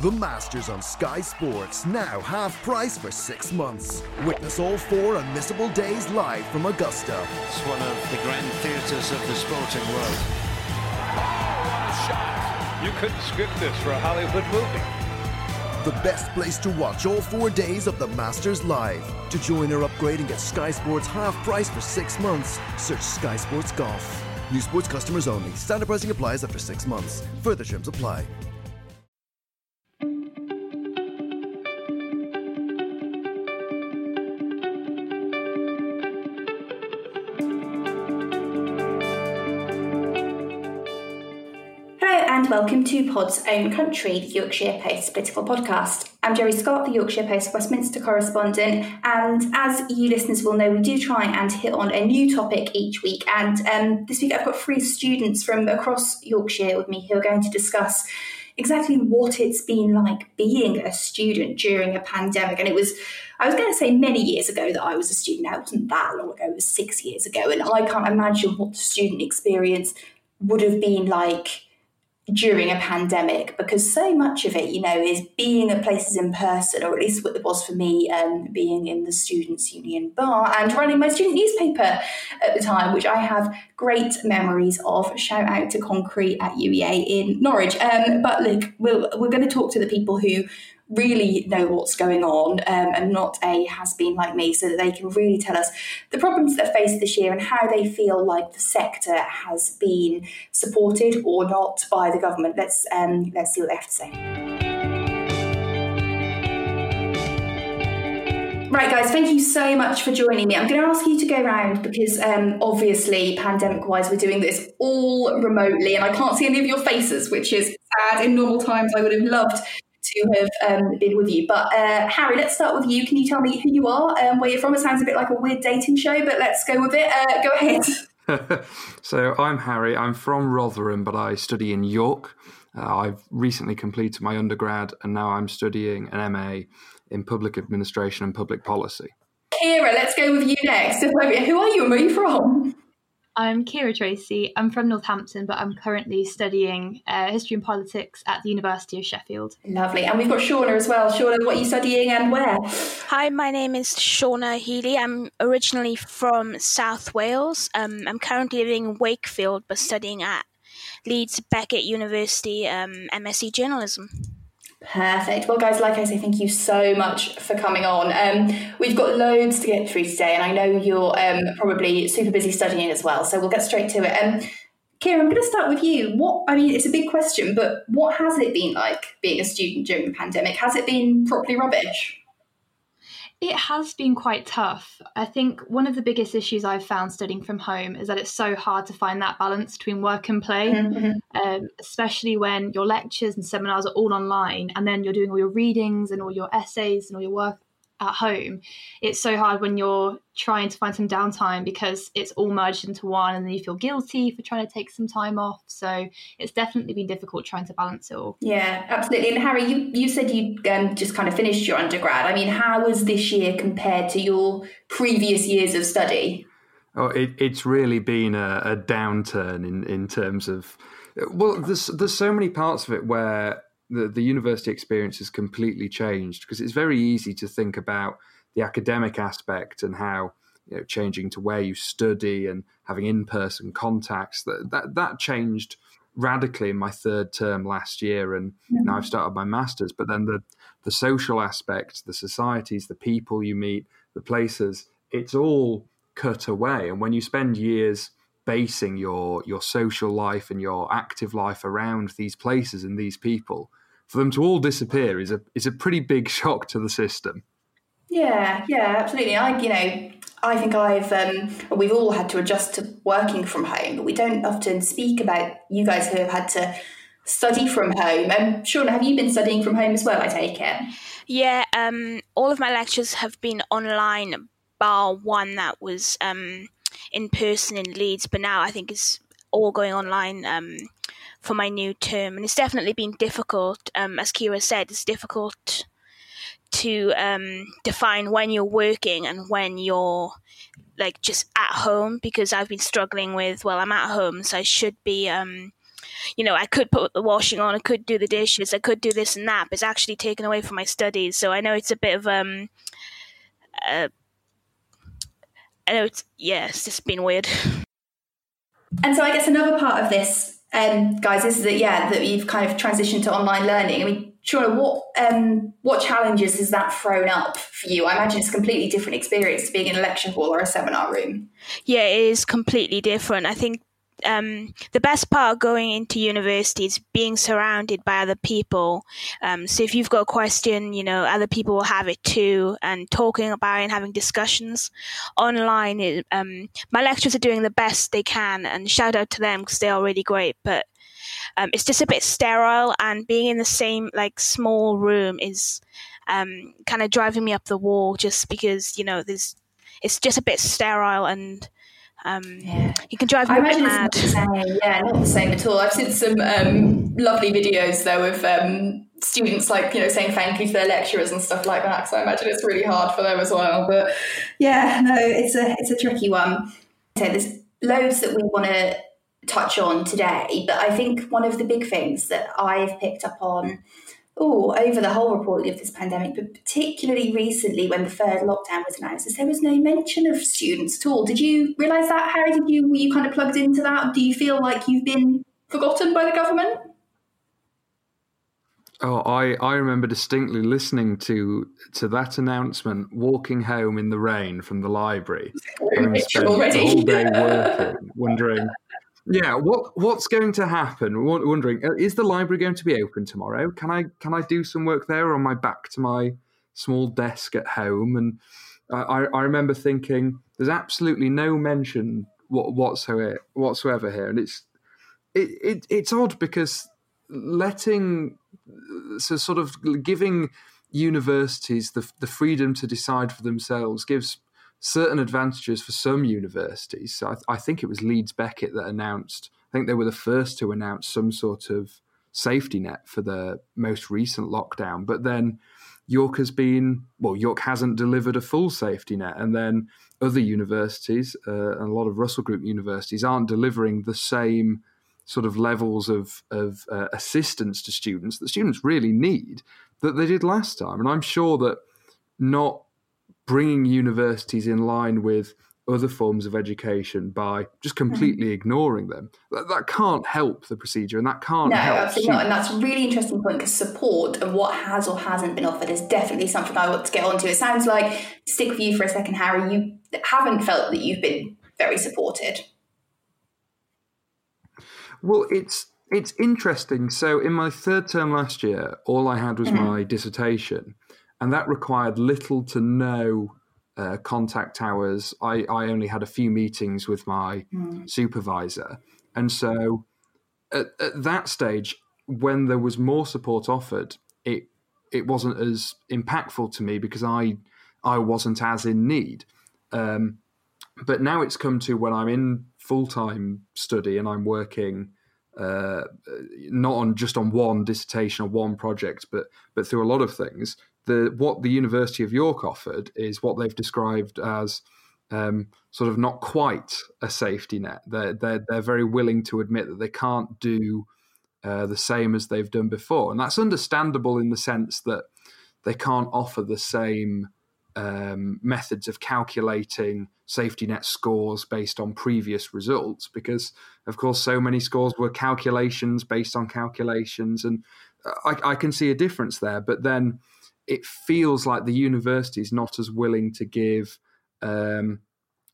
The Masters on Sky Sports, now half price for six months. Witness all four unmissable days live from Augusta. It's one of the grand theatres of the sporting world. Oh, shot! You couldn't script this for a Hollywood movie. The best place to watch all four days of the Masters live. To join or upgrade and get Sky Sports half price for six months, search Sky Sports Golf. New sports customers only. Standard pricing applies after six months. Further terms apply. Welcome to Pod's Own Country, the Yorkshire Post political podcast. I'm Geri Scott, the Yorkshire Post Westminster correspondent, and as you listeners will know, we do try and hit on a new topic each week. And um, this week I've got three students from across Yorkshire with me who are going to discuss exactly what it's been like being a student during a pandemic. And it was, I was going to say many years ago that I was a student. Now, it wasn't that long ago, it was six years ago. And I can't imagine what the student experience would have been like during a pandemic because so much of it, you know, is being at places in person, or at least what it was for me, um, being in the Students' Union bar and running my student newspaper at the time, which I have great memories of. Shout out to Concrete at UEA in Norwich. Um, but look, we'll, we're going to talk to the people who really know what's going on um, and not a has been like me, so that they can really tell us the problems that are faced this year and how they feel like the sector has been supported or not by the government. Let's um, let's see what they have to say. Right, guys, thank you so much for joining me. I'm going to ask you to go around because um, obviously, pandemic wise, we're doing this all remotely and I can't see any of your faces, which is sad. In normal times, I would have loved to have um, been with you. But uh, Harry, let's start with you. Can you tell me who you are, um, where you're from? It sounds a bit like a weird dating show, but let's go with it. Uh, go ahead. so I'm Harry. I'm from Rotherham, but I study in York. Uh, I've recently completed my undergrad, and now I'm studying an MA in public administration and public policy. Kira, let's go with you next. Who are you and where are you from? I'm Kira Tracy. I'm from Northampton, but I'm currently studying uh, history and politics at the University of Sheffield. Lovely. And we've got Shauna as well. Shauna, what are you studying and where? Hi, my name is Shauna Healy. I'm originally from South Wales. Um, I'm currently living in Wakefield, but studying at Leeds Beckett University um, MSc Journalism. Perfect. Well, guys, like I say, thank you so much for coming on. Um, we've got loads to get through today, and I know you're um, probably super busy studying as well, so we'll get straight to it. Um, Kira, I'm going to start with you. What I mean, it's a big question, but what has it been like being a student during the pandemic? Has it been properly rubbish? It has been quite tough. I think one of the biggest issues I've found studying from home is that it's so hard to find that balance between work and play, mm-hmm. um, especially when your lectures and seminars are all online and then you're doing all your readings and all your essays and all your work at home. It's so hard when you're trying to find some downtime because it's all merged into one and then you feel guilty for trying to take some time off. So it's definitely been difficult trying to balance it all. Yeah, absolutely. And Harry, you, you said you um, just kind of finished your undergrad. I mean, how was this year compared to your previous years of study? Oh, it, it's really been a, a downturn in, in terms of, well, there's, there's so many parts of it where the, the university experience has completely changed because it's very easy to think about the academic aspect and how you know, changing to where you study and having in-person contacts that that, that changed radically in my third term last year and mm-hmm. now I've started my masters but then the the social aspect the societies the people you meet the places it's all cut away and when you spend years basing your your social life and your active life around these places and these people for them to all disappear is a is a pretty big shock to the system. Yeah, yeah, absolutely. I, you know, I think I've um, we've all had to adjust to working from home, but we don't often speak about you guys who have had to study from home. Um, Shauna, have you been studying from home as well? I take it. Yeah, um, all of my lectures have been online, bar one that was um, in person in Leeds, but now I think it's all going online um, for my new term, and it's definitely been difficult. Um, as Kira said, it's difficult to um, define when you're working and when you're like just at home because I've been struggling with well I'm at home so I should be um, you know I could put the washing on I could do the dishes I could do this and that but it's actually taken away from my studies so I know it's a bit of um uh, I know it's yeah it's just been weird and so I guess another part of this um, guys this is that yeah that you've kind of transitioned to online learning I mean Shauna, what um, what challenges has that thrown up for you? I imagine it's a completely different experience to being in a lecture hall or a seminar room. Yeah, it is completely different. I think um, the best part of going into university is being surrounded by other people. Um, so if you've got a question, you know, other people will have it too, and talking about it and having discussions online. It, um, my lecturers are doing the best they can, and shout out to them because they are really great. But um, it's just a bit sterile, and being in the same like small room is um, kind of driving me up the wall. Just because you know, there's it's just a bit sterile and. Um, yeah. You can drive me I imagine mad. It's not the same. Yeah, not the same at all. I've seen some um, lovely videos though of um, students like you know saying thank you to their lecturers and stuff like that. So I imagine it's really hard for them as well. But yeah, no, it's a it's a tricky one. So there's loads that we want to touch on today. But I think one of the big things that I've picked up on oh, over the whole reporting of this pandemic, but particularly recently when the third lockdown was announced, is there was no mention of students at all. Did you realise that, Harry? Did you were you kind of plugged into that? Do you feel like you've been forgotten by the government? Oh, I, I remember distinctly listening to to that announcement, walking home in the rain from the library, the whole day working, wondering yeah, what what's going to happen? Wondering, uh, is the library going to be open tomorrow? Can I can I do some work there, or am I back to my small desk at home? And I, I remember thinking, there's absolutely no mention whatsoever whatsoever here, and it's it, it it's odd because letting so sort of giving universities the the freedom to decide for themselves gives certain advantages for some universities. So I, I, think it was Leeds Beckett that announced, I think they were the first to announce some sort of safety net for the most recent lockdown. But then York has been, well, York hasn't delivered a full safety net. And then other universities, uh, and a lot of Russell Group universities, aren't delivering the same sort of levels of, of uh, assistance to students that students really need that they did last time. And I'm sure that not bringing universities in line with other forms of education by just mm. completely mm. ignoring them. That, that, can't help the procedure and that can't help. no, help. absolutely not. And that's a really interesting point because support and what has or hasn't been offered is definitely something I want to get onto. It sounds like, stick with you for a second, Harry, you haven't felt that you've been very supported. Well, it's it's interesting. So in my third term last year, all I had was mm-hmm. my dissertation and that required little to no uh, contact hours. I, I only had a few meetings with my mm. supervisor. And so at, at, that stage, when there was more support offered, it it wasn't as impactful to me because I I wasn't as in need. Um, but now it's come to when I'm in full time study and I'm working uh, not on just on one dissertation or one project, but but through a lot of things the what the University of York offered is what they've described as um, sort of not quite a safety net. They're, they're, they're very willing to admit that they can't do uh, the same as they've done before. And that's understandable in the sense that they can't offer the same um, methods of calculating safety net scores based on previous results because, of course, so many scores were calculations based on calculations. And I, I can see a difference there. But then it feels like the university is not as willing to give um,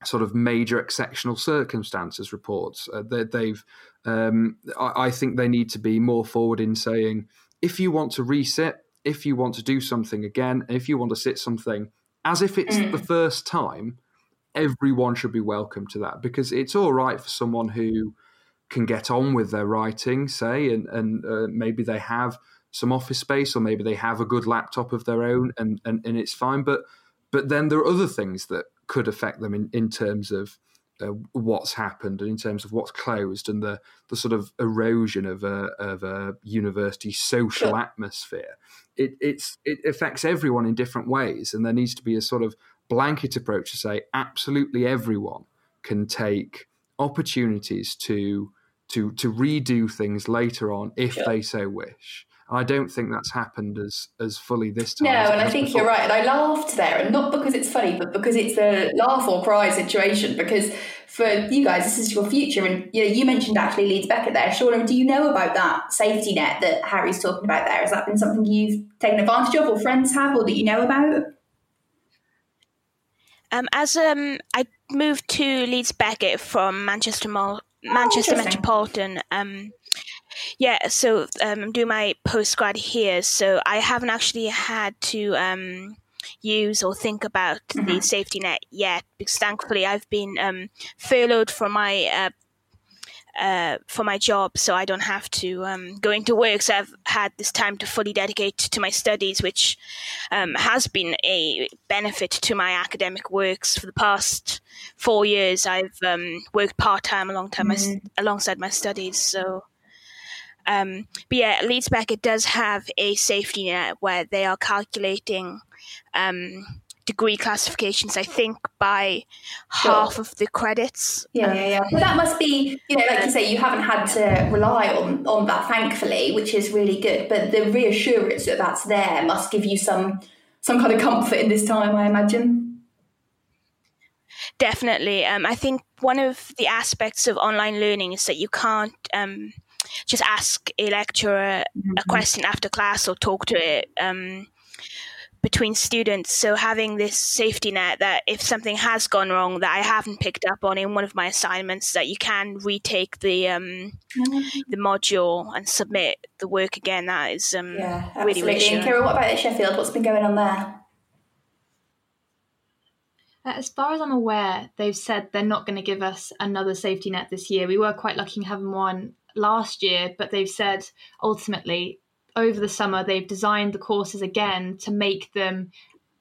sort of major exceptional circumstances reports. Uh, they, have um, I, I, think they need to be more forward in saying if you want to resit, if you want to do something again, if you want to sit something as if it's mm. the first time, everyone should be welcome to that because it's all right for someone who can get on with their writing, say, and, and uh, maybe they have some office space or maybe they have a good laptop of their own and, and, and it's fine. But but then there are other things that could affect them in, in terms of uh, what's happened and in terms of what's closed and the the sort of erosion of a of a university social atmosphere. It it's it affects everyone in different ways, and there needs to be a sort of blanket approach to say absolutely everyone can take opportunities to to to redo things later on if sure. they so wish. I don't think that's happened as as fully this time. No, and I think before. you're right. And I laughed there, and not because it's funny, but because it's a laugh or cry situation. Because for you guys, this is your future, and you know, you mentioned actually Leeds Beckett there. Shauna, do you know about that safety net that Harry's talking about there? Has that been something you've taken advantage of, or friends have, or that you know about? Um, as um, I moved to Leeds Beckett from Manchester, Mo- Manchester oh, Metropolitan. Um, yeah, so um, I'm doing my postgrad here, so I haven't actually had to um, use or think about mm-hmm. the safety net yet because thankfully I've been um, furloughed from my uh, uh, for my job, so I don't have to um, go into work. So I've had this time to fully dedicate to my studies, which um, has been a benefit to my academic works for the past four years. I've um, worked part time alongside, mm-hmm. my, alongside my studies, so um, but yeah, Leeds Beckett does have a safety net where they are calculating um, degree classifications, I think, by sure. half of the credits. Yeah, yeah, yeah. Well, that must be, you know, like you say, you haven't had to rely on, on that, thankfully, which is really good. But the reassurance that that's there must give you some some kind of comfort in this time, I imagine. Definitely. Um, I think one of the aspects of online learning is that you can't um, just ask a lecturer mm-hmm. a question after class or talk to it um, between students. So having this safety net that if something has gone wrong that I haven't picked up on in one of my assignments, that you can retake the um, mm-hmm. the module and submit the work again. That is um, yeah, really absolutely. And Kira, what about at Sheffield? What's been going on there? Uh, as far as I'm aware, they've said they're not going to give us another safety net this year. We were quite lucky in having one last year, but they've said ultimately over the summer they've designed the courses again to make them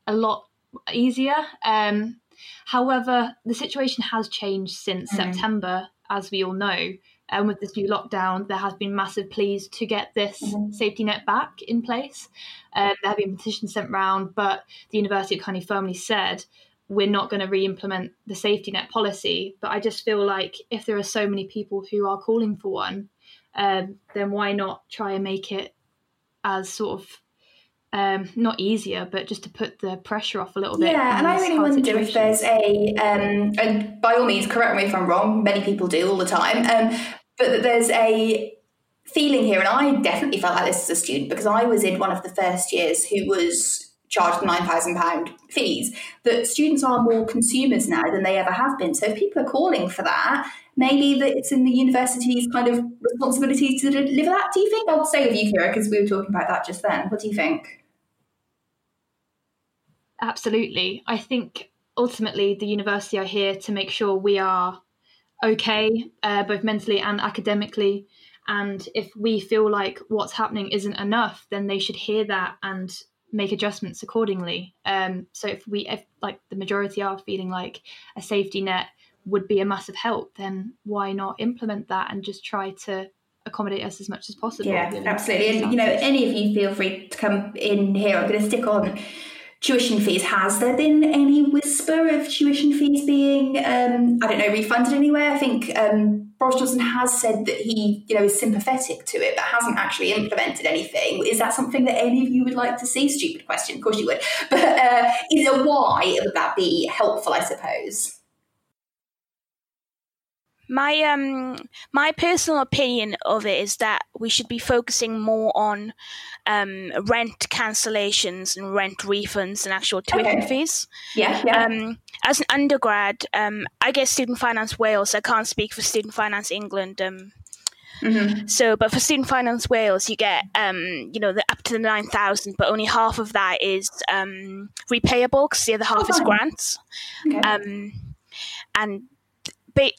a lot easier. Um, however, the situation has changed since mm-hmm. September, as we all know. And with this new lockdown, there has been massive pleas to get this mm-hmm. safety net back in place. Um, there have been petitions sent round, but the university kind of firmly said we're not going to re-implement the safety net policy. But I just feel like if there are so many people who are calling for one, um, then why not try and make it as sort of um, not easier, but just to put the pressure off a little bit. Yeah, and I really wonder situations. if there's a, um, and by all means, correct me if I'm wrong. Many people do all the time, um, but that there's a feeling here, and I definitely felt like this as a student because I was in one of the first years who was charged £9,000 fees, that students are more consumers now than they ever have been. So if people are calling for that, maybe that it's in the university's kind of responsibility to deliver that. Do you think? I'll stay with you, Kira, because we were talking about that just then. What do you think? Absolutely. I think ultimately the university are here to make sure we are okay, uh, both mentally and academically. And if we feel like what's happening isn't enough, then they should hear that and make adjustments accordingly. Um, so if we, if like the majority are feeling like a safety net would be a massive help, then why not implement that and just try to accommodate us as much as possible? Yeah, absolutely. And you know, any of you feel free to come in here. I'm going to stick on tuition fees. Has there been any whisper of tuition fees being, um, I don't know, refunded anywhere? I think um, Boris Johnson has said that he, you know, is sympathetic to it, but hasn't actually implemented anything. Is that something that any of you would like to see? Stupid question, of course you would. But uh, is there why would that be helpful? I suppose. My um my personal opinion of it is that we should be focusing more on um, rent cancellations and rent refunds and actual tuition okay. fees. Yeah, yeah. Um, as an undergrad, um, I get Student Finance Wales. I can't speak for Student Finance England. Um, mm-hmm. So, but for Student Finance Wales, you get, um, you know, the, up to the nine thousand, but only half of that is um, repayable because the other half oh, is grants. Okay. Um, and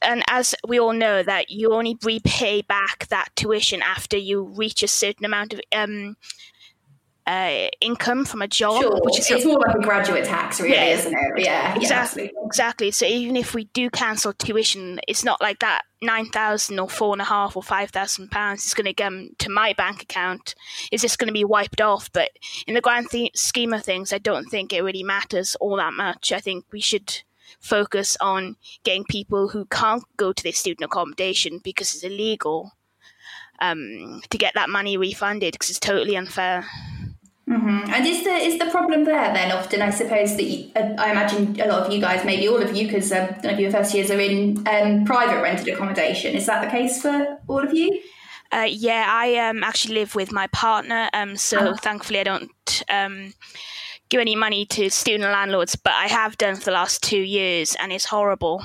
and as we all know that you only repay back that tuition after you reach a certain amount of um, uh, income from a job, sure. which is it's more like a graduate tax, really, Yeah. isn't it? Yeah, exactly, yeah, exactly. So even if we do cancel tuition, it's not like that nine thousand or four and a half or five thousand pounds is going to come to my bank account. It's just going to be wiped off. But in the grand th- scheme of things, I don't think it really matters all that much. I think we should focus on getting people who can't go to their student accommodation because it's illegal um, to get that money refunded because it's totally unfair. Mhm. And is the is the problem there then? Often, I suppose that you, uh, I imagine a lot of you guys, maybe all of you, because um, none of your first years are in um, private rented accommodation. Is that the case for all of you? Uh, yeah, I um, actually live with my partner, um, so Uh-huh. thankfully I don't um, give any money to student landlords, but I have done for the last two years, and it's horrible.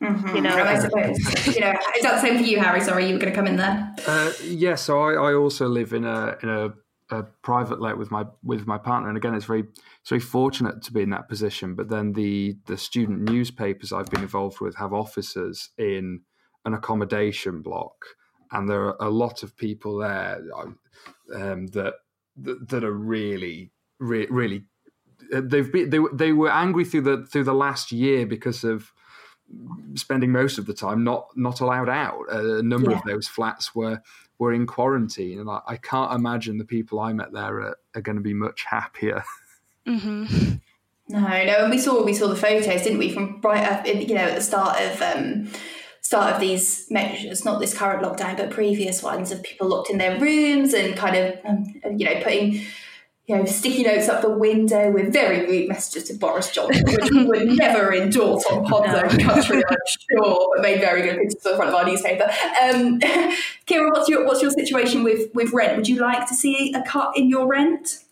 Mhm. You know, And I suppose you know is that the same for you, Harry? Sorry, you were going to come in there. Uh, yeah, so I, I also live in a in a, a private let with my with my partner, and again, it's very it's very fortunate to be in that position. But then the the student newspapers I've been involved with have offices in an accommodation block, and there are a lot of people there um, that, that that are really re- really they've been they were- they were angry through the through the last year because of spending most of the time not not allowed out. A number of those flats were were in quarantine, and I, I can't imagine the people I met there are, are going to be much happier. hmm No, no, and we saw we saw the photos, didn't we, from right up, in, you know, at the start of um, start of these measures, not this current lockdown, but previous ones, of people locked in their rooms and kind of, um, you know, putting. You know, sticky notes up the window with very rude messages to Boris Johnson, which we would never endorse on Pod's own country, I'm sure, but made very good pictures at the front of our newspaper. Um, Kira, what's your what's your situation with with rent? Would you like to see a cut in your rent?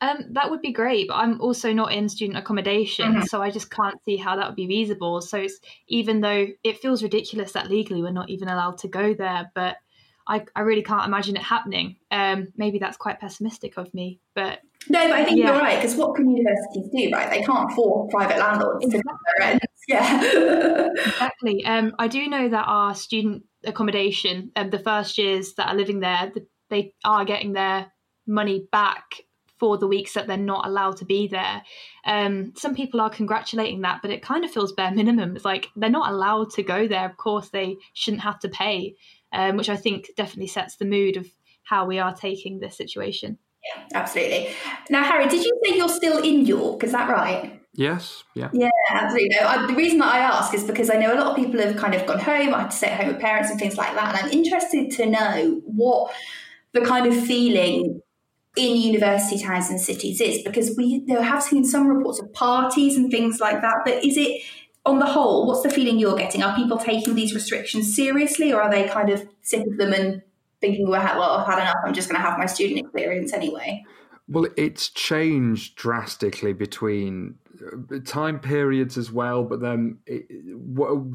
Um, that would be great, but I'm also not in student accommodation, Mhm. so I just can't see how that would be feasible. So it's even though it feels ridiculous that legally we're not even allowed to go there, but I, I really can't imagine it happening. Um, maybe that's quite pessimistic of me, but No, but I think Yeah. you're right because what can universities do, right? They can't force private landlords to cut. Yeah. exactly. Um, I do know that our student accommodation, um, the first years that are living there, th- they are getting their money back for the weeks that they're not allowed to be there. Um, some people are congratulating that, but it kind of feels bare minimum. It's like they're not allowed to go there. Of course, they shouldn't have to pay, um, which I think definitely sets the mood of how we are taking this situation. Yeah, Absolutely. Now, Harry, did you say you're still in York? Is that right? yes, yeah. Yeah, absolutely. No, I, the reason that I ask is because I know a lot of people have kind of gone home, I had to stay at home with parents and things like that. And I'm interested to know what the kind of feeling in university towns and cities is because we know, have seen some reports of parties and things like that. But is it, on the whole, what's the feeling you're getting? Are people taking these restrictions seriously or are they kind of sick of them and thinking, well, I've had enough, I'm just going to have my student experience anyway? Well, it's changed drastically between uh, time periods as well, but then it,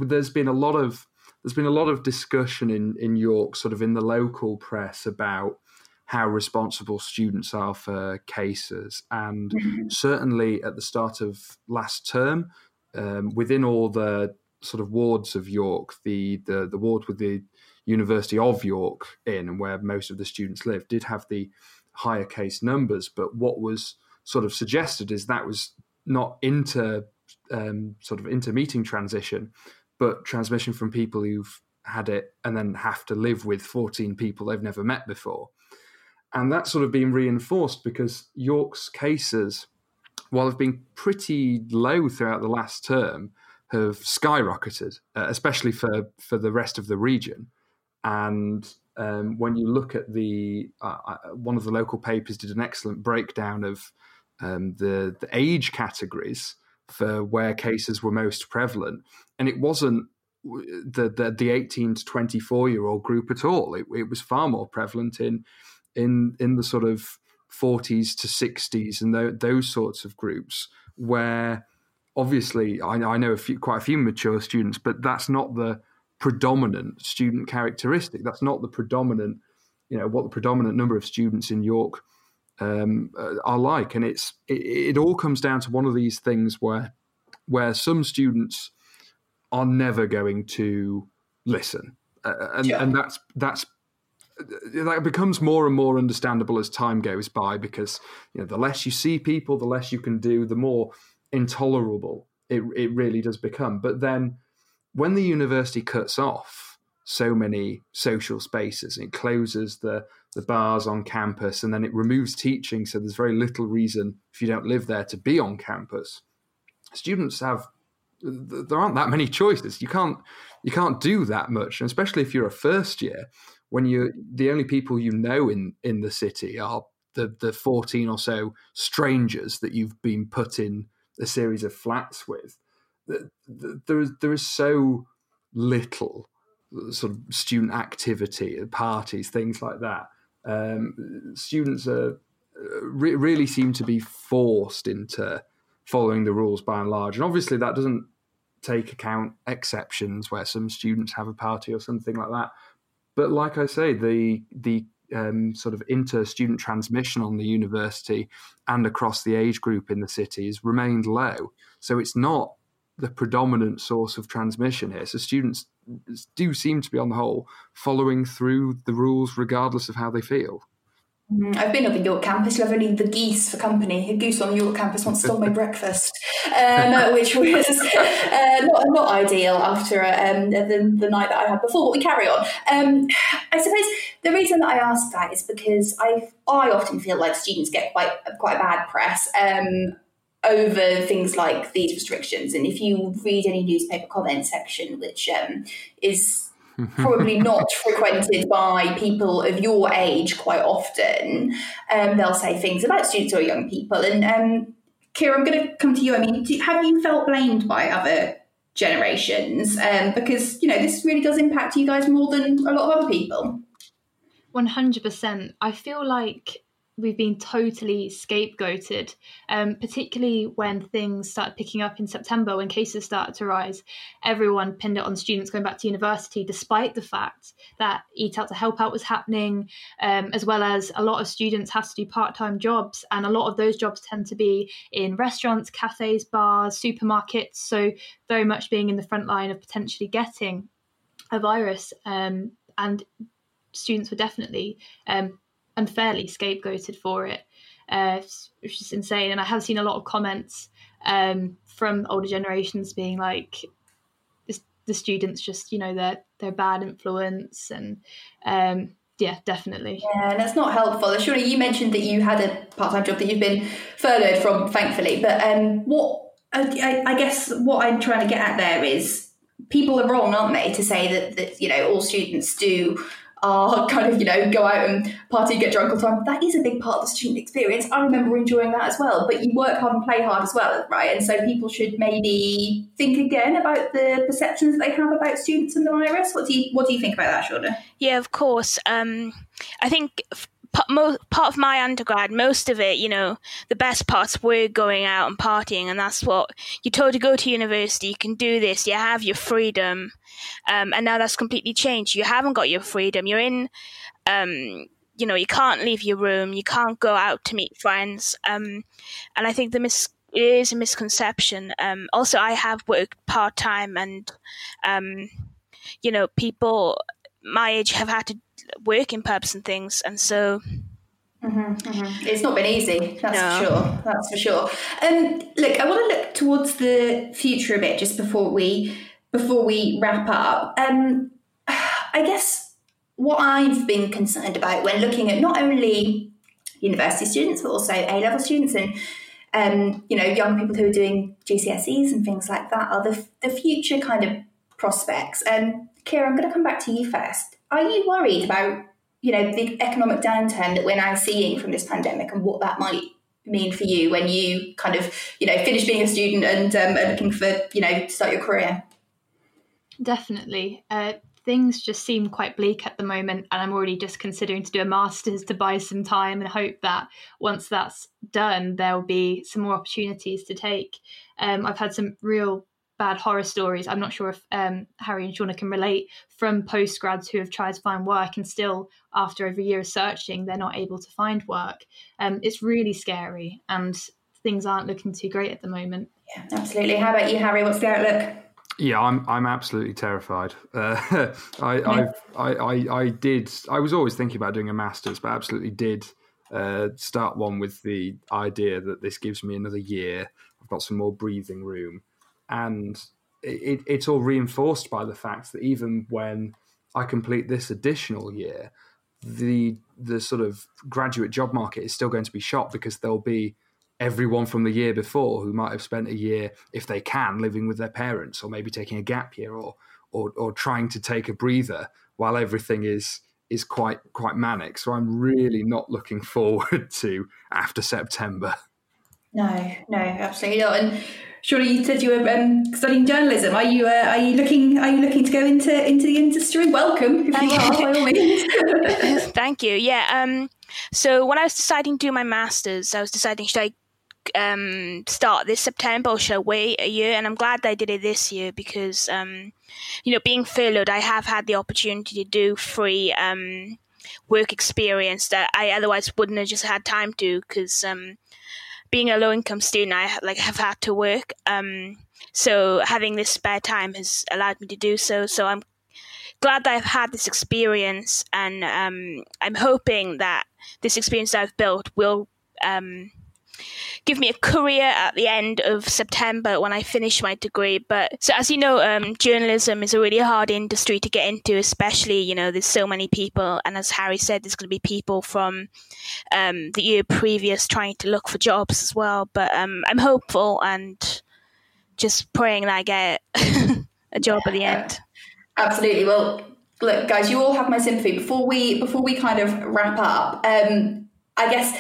there's been a lot of there's been a lot of discussion in in York, sort of in the local press, about how responsible students are for cases, and certainly at the start of last term, um, within all the sort of wards of York, the the the ward with the University of York in, and where most of the students live, did have the higher case numbers. But what was sort of suggested is that was not inter um, sort of intermeeting transition, but transmission from people who've had it and then have to live with 14 people they've never met before. And that's sort of been reinforced because York's cases, while have been pretty low throughout the last term, have skyrocketed, uh, especially for, for the rest of the region. And um, when you look at the uh, uh, one of the local papers did an excellent breakdown of um, the the age categories for where cases were most prevalent, and it wasn't the the, the eighteen to twenty four year old group at all. It, it was far more prevalent in in in the sort of forties to sixties and tho- those sorts of groups where obviously I, I know a few, quite a few mature students, but that's not the predominant student characteristic. That's not the predominant, you know, what the predominant number of students in York um, uh, are like. And it's it, it all comes down to one of these things where where some students are never going to listen, uh, and, Sure. and that's that's Uh, that becomes more and more understandable as time goes by because you know the less you see people, the less you can do, the more intolerable it it really does become. But then when the university cuts off so many social spaces, it closes the the bars on campus, and then it removes teaching, so there's very little reason if you don't live there to be on campus. Students have there aren't that many choices. You can't you can't do that much, and especially if you're a first year, when you the only people you know in in the city are the the 14 or so strangers that you've been put in a series of flats with. There is there is so little sort of student activity, parties, things like that. Um, students are re- really seem to be forced into following the rules by and large, and obviously that doesn't take account exceptions where some students have a party or something like that. But like I say, the the um, sort of inter student transmission on the university and across the age group in the city has remained low. So it's not the predominant source of transmission here. So students do seem to be, on the whole, following through the rules regardless of how they feel. Mm, I've been on the York campus. You have only the geese for company. A goose on the York campus once stole my breakfast, um, which was uh, not not ideal after um, the, the night that I had before. But we carry on. Um, I suppose the reason that I ask that is because I I often feel like students get quite quite a bad press um, over things like these restrictions. And if you read any newspaper comment section, which um, is probably not frequented by people of your age quite often. Um, they'll say things about students or young people. And um, Kira, I'm going to come to you. I mean, do, have you felt blamed by other generations? Um, because, you know, this really does impact you guys more than a lot of other people. 100%. I feel like we've been totally scapegoated, um, particularly when things started picking up in September, when cases started to rise. Everyone pinned it on students going back to university, despite the fact that Eat Out to Help Out was happening, um, as well as a lot of students have to do part time jobs. And a lot of those jobs tend to be in restaurants, cafes, bars, supermarkets. So, very much being in the front line of potentially getting a virus. Um, and students were definitely um, unfairly scapegoated for it, uh, which is insane. And I have seen a lot of comments um, from older generations being like, the students just, you know, they're they're bad influence and. Um, yeah, definitely. Yeah, and that's not helpful. Surely you mentioned that you had a part-time job that you've been furloughed from, thankfully. But um, what I, I, guess what I'm trying to get at there is people are wrong, aren't they, to say that, that you know all students do are kind of, you know, go out and party, get drunk all the time. That is a big part of the student experience. I remember enjoying that as well. But you work hard and play hard as well, right? And so people should maybe think again about the perceptions that they have about students and the virus. What do you what do you think about that, Shauna? Yeah, of course. Um, I think part of my undergrad, most of it, you know, the best parts were going out and partying, and that's what you're told to go to university. You can do this. You have your freedom, um, and now that's completely changed. You haven't got your freedom. You're in, um, you know, you can't leave your room. You can't go out to meet friends, um, and I think the mis- it is a misconception. Um, also, I have worked part time, and um, you know, people my age have had to work in pubs and things, and so. Mm-hmm, mm-hmm. It's not been easy, that's no. for sure. That's for sure. Um, look, I want to look towards the future a bit just before we before we wrap up. Um, I guess what I've been concerned about when looking at not only university students but also A level students and um, you know young people who are doing GCSEs and things like that are the the future kind of prospects. And um, Kira, I'm going to come back to you first. Are you worried about, you know, the economic downturn that we're now seeing from this pandemic and what that might mean for you when you kind of, you know, finish being a student and um, are looking for, you know, start your career? Definitely. Uh, things just seem quite bleak at the moment, and I'm already just considering to do a master's to buy some time and hope that once that's done, there will be some more opportunities to take. Um, I've had some real bad horror stories. I'm not sure if um, Harry and Shauna can relate from postgrads who have tried to find work and still, after over a year of searching, they're not able to find work. Um, it's really scary and things aren't looking too great at the moment. Yeah, absolutely. How about you, Harry? What's the outlook? Yeah, I'm I'm absolutely terrified. Uh, I, yeah. I, I I did. I was always thinking about doing a masters, but absolutely did uh, start one with the idea that this gives me another year. I've got some more breathing room, and it, it's all reinforced by the fact that even when I complete this additional year, the the sort of graduate job market is still going to be shot because there'll be everyone from the year before who might have spent a year, if they can, living with their parents, or maybe taking a gap year, or or, or trying to take a breather while everything is is quite quite manic. So I'm really not looking forward to after September. No, no, absolutely not. And surely you said you were um, studying journalism. Are you uh, are you looking are you looking to go into into the industry? Welcome, if you are, by all means. Thank you. Yeah. Um. So when I was deciding to do my masters, I was deciding should I um, start this September or should I wait a year? And I'm glad I did it this year because, um, you know, being furloughed, I have had the opportunity to do free um, work experience that I otherwise wouldn't have just had time to because um, being a low income student, I like have had to work. Um, so having this spare time has allowed me to do so. So I'm glad that I've had this experience, and um, I'm hoping that this experience I've built will um, give me a career at the end of September when I finish my degree. But so as you know, um, journalism is a really hard industry to get into, especially you know there's so many people, and as Harry said, there's going to be people from um, the year previous trying to look for jobs as well. But um, I'm hopeful and just praying that I get a job at the end. Absolutely. Well, look, guys, you all have my sympathy. Before we before we kind of wrap up, um, I guess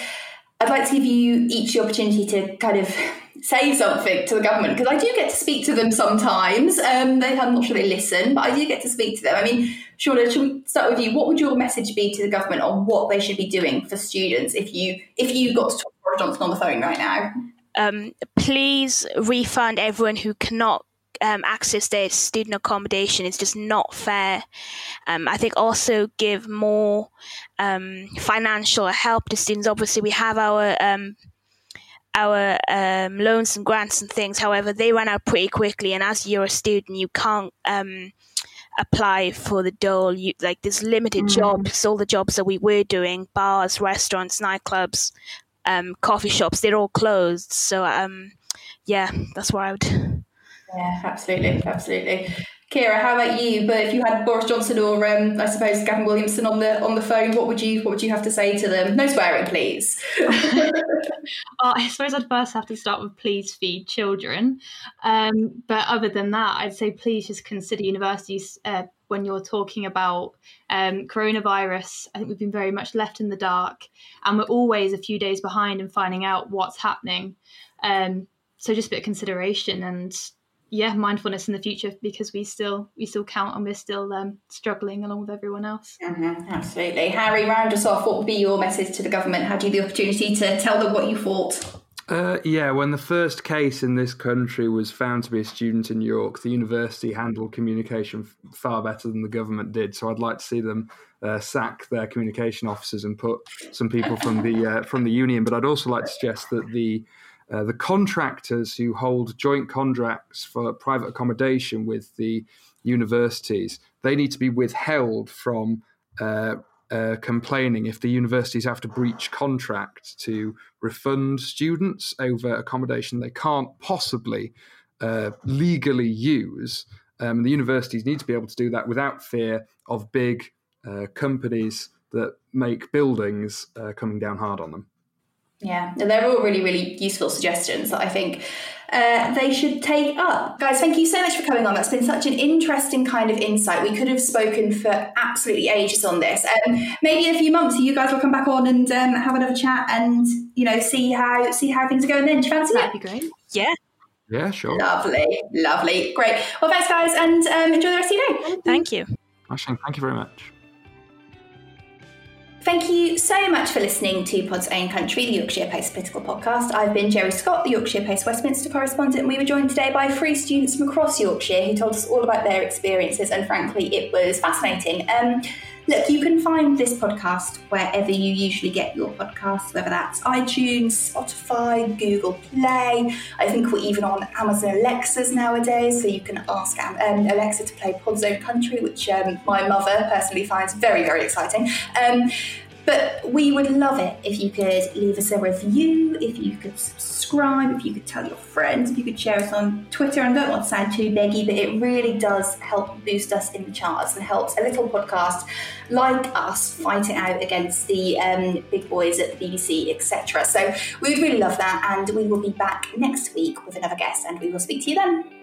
I'd like to give you each the opportunity to kind of say something to the government because I do get to speak to them sometimes. Um, they, I'm not sure they listen, but I do get to speak to them. I mean, Shauna, should we start with you? What would your message be to the government on what they should be doing for students if you if you got to talk to Boris Johnson on the phone right now? Um, please refund everyone who cannot um, access their student accommodation is just not fair. Um, I think also give more um, financial help to students. Obviously, we have our um, our um, loans and grants and things. However, they run out pretty quickly, and as you're a student, you can't um, apply for the dole. You, like there's limited mm. jobs. All the jobs that we were doing, bars, restaurants, nightclubs, coffee shops, they're all closed. So yeah, that's where I would yeah, absolutely, absolutely. Kira, how about you? But if you had Boris Johnson or um, I suppose Gavin Williamson on the on the phone, what would you what would you have to say to them? No swearing, please. oh, I suppose I'd first have to start with please feed children. Um, but other than that, I'd say please just consider universities uh, when you're talking about um, coronavirus. I think we've been very much left in the dark, and we're always a few days behind in finding out what's happening. Um, so just a bit of consideration and yeah mindfulness in the future because we still we still count and we're still um, struggling along with everyone else mm-hmm, absolutely harry round us off what would be your message to the government had you the opportunity to tell them what you thought uh, yeah, when the first case in this country was found to be a student in York, the university handled communication far better than the government did. So I'd like to see them uh, sack their communication officers and put some people from the uh, from the union. But I'd also like to suggest that the uh, the contractors who hold joint contracts for private accommodation with the universities, they need to be withheld from uh, uh, complaining if the universities have to breach contract to refund students over accommodation they can't possibly uh, legally use. Um, the universities need to be able to do that without fear of big uh, companies that make buildings coming down hard on them. Yeah, and they're all really, really useful suggestions that I think uh, they should take up. Guys, thank you so much for coming on. That's been such an interesting kind of insight. We could have spoken for absolutely ages on this. Um, maybe in a few months, you guys will come back on and um, have another chat and you know see how see how things are going. Then, do you fancy That'd it? That'd be great. Yeah. Yeah, sure. Lovely, lovely, great. Well, thanks, guys, and um, enjoy the rest of your day. Thank you. Ashling, thank you very much. Thank you so much for listening to Pod's Own Country, the Yorkshire Post political podcast. I've been Geri Scott, the Yorkshire Post Westminster correspondent, and we were joined today by three students from across Yorkshire who told us all about their experiences, and frankly, it was fascinating. Um, Look, you can find this podcast wherever you usually get your podcasts, whether that's iTunes, Spotify, Google Play. I think we're even on Amazon Alexas nowadays, so you can ask um, Alexa to play Pod's Own Country, which um, my mother personally finds very, very exciting. Um, but we would love it if you could leave us a review, if you could subscribe, if you could tell your friends, if you could share us on Twitter. And don't want to sound too beggy, but it really does help boost us in the charts and helps a little podcast like us fight it out against the um, big boys at the BBC, etc. So we would really love that. And we will be back next week with another guest, and we will speak to you then.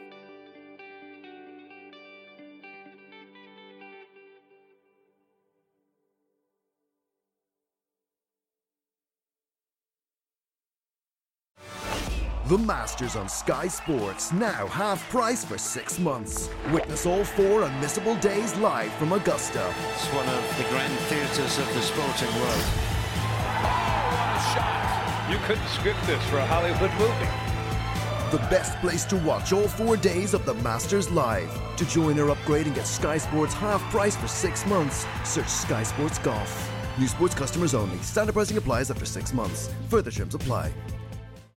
The Masters on Sky Sports, now half price for six months. Witness all four unmissable days live from Augusta. It's one of the grand theatres of the sporting world. Oh, what a shot! You couldn't script this for a Hollywood movie. The best place to watch all four days of the Masters live. To join or upgrade and get Sky Sports half price for six months, search Sky Sports Golf. New sports customers only. Standard pricing applies after six months. Further terms apply.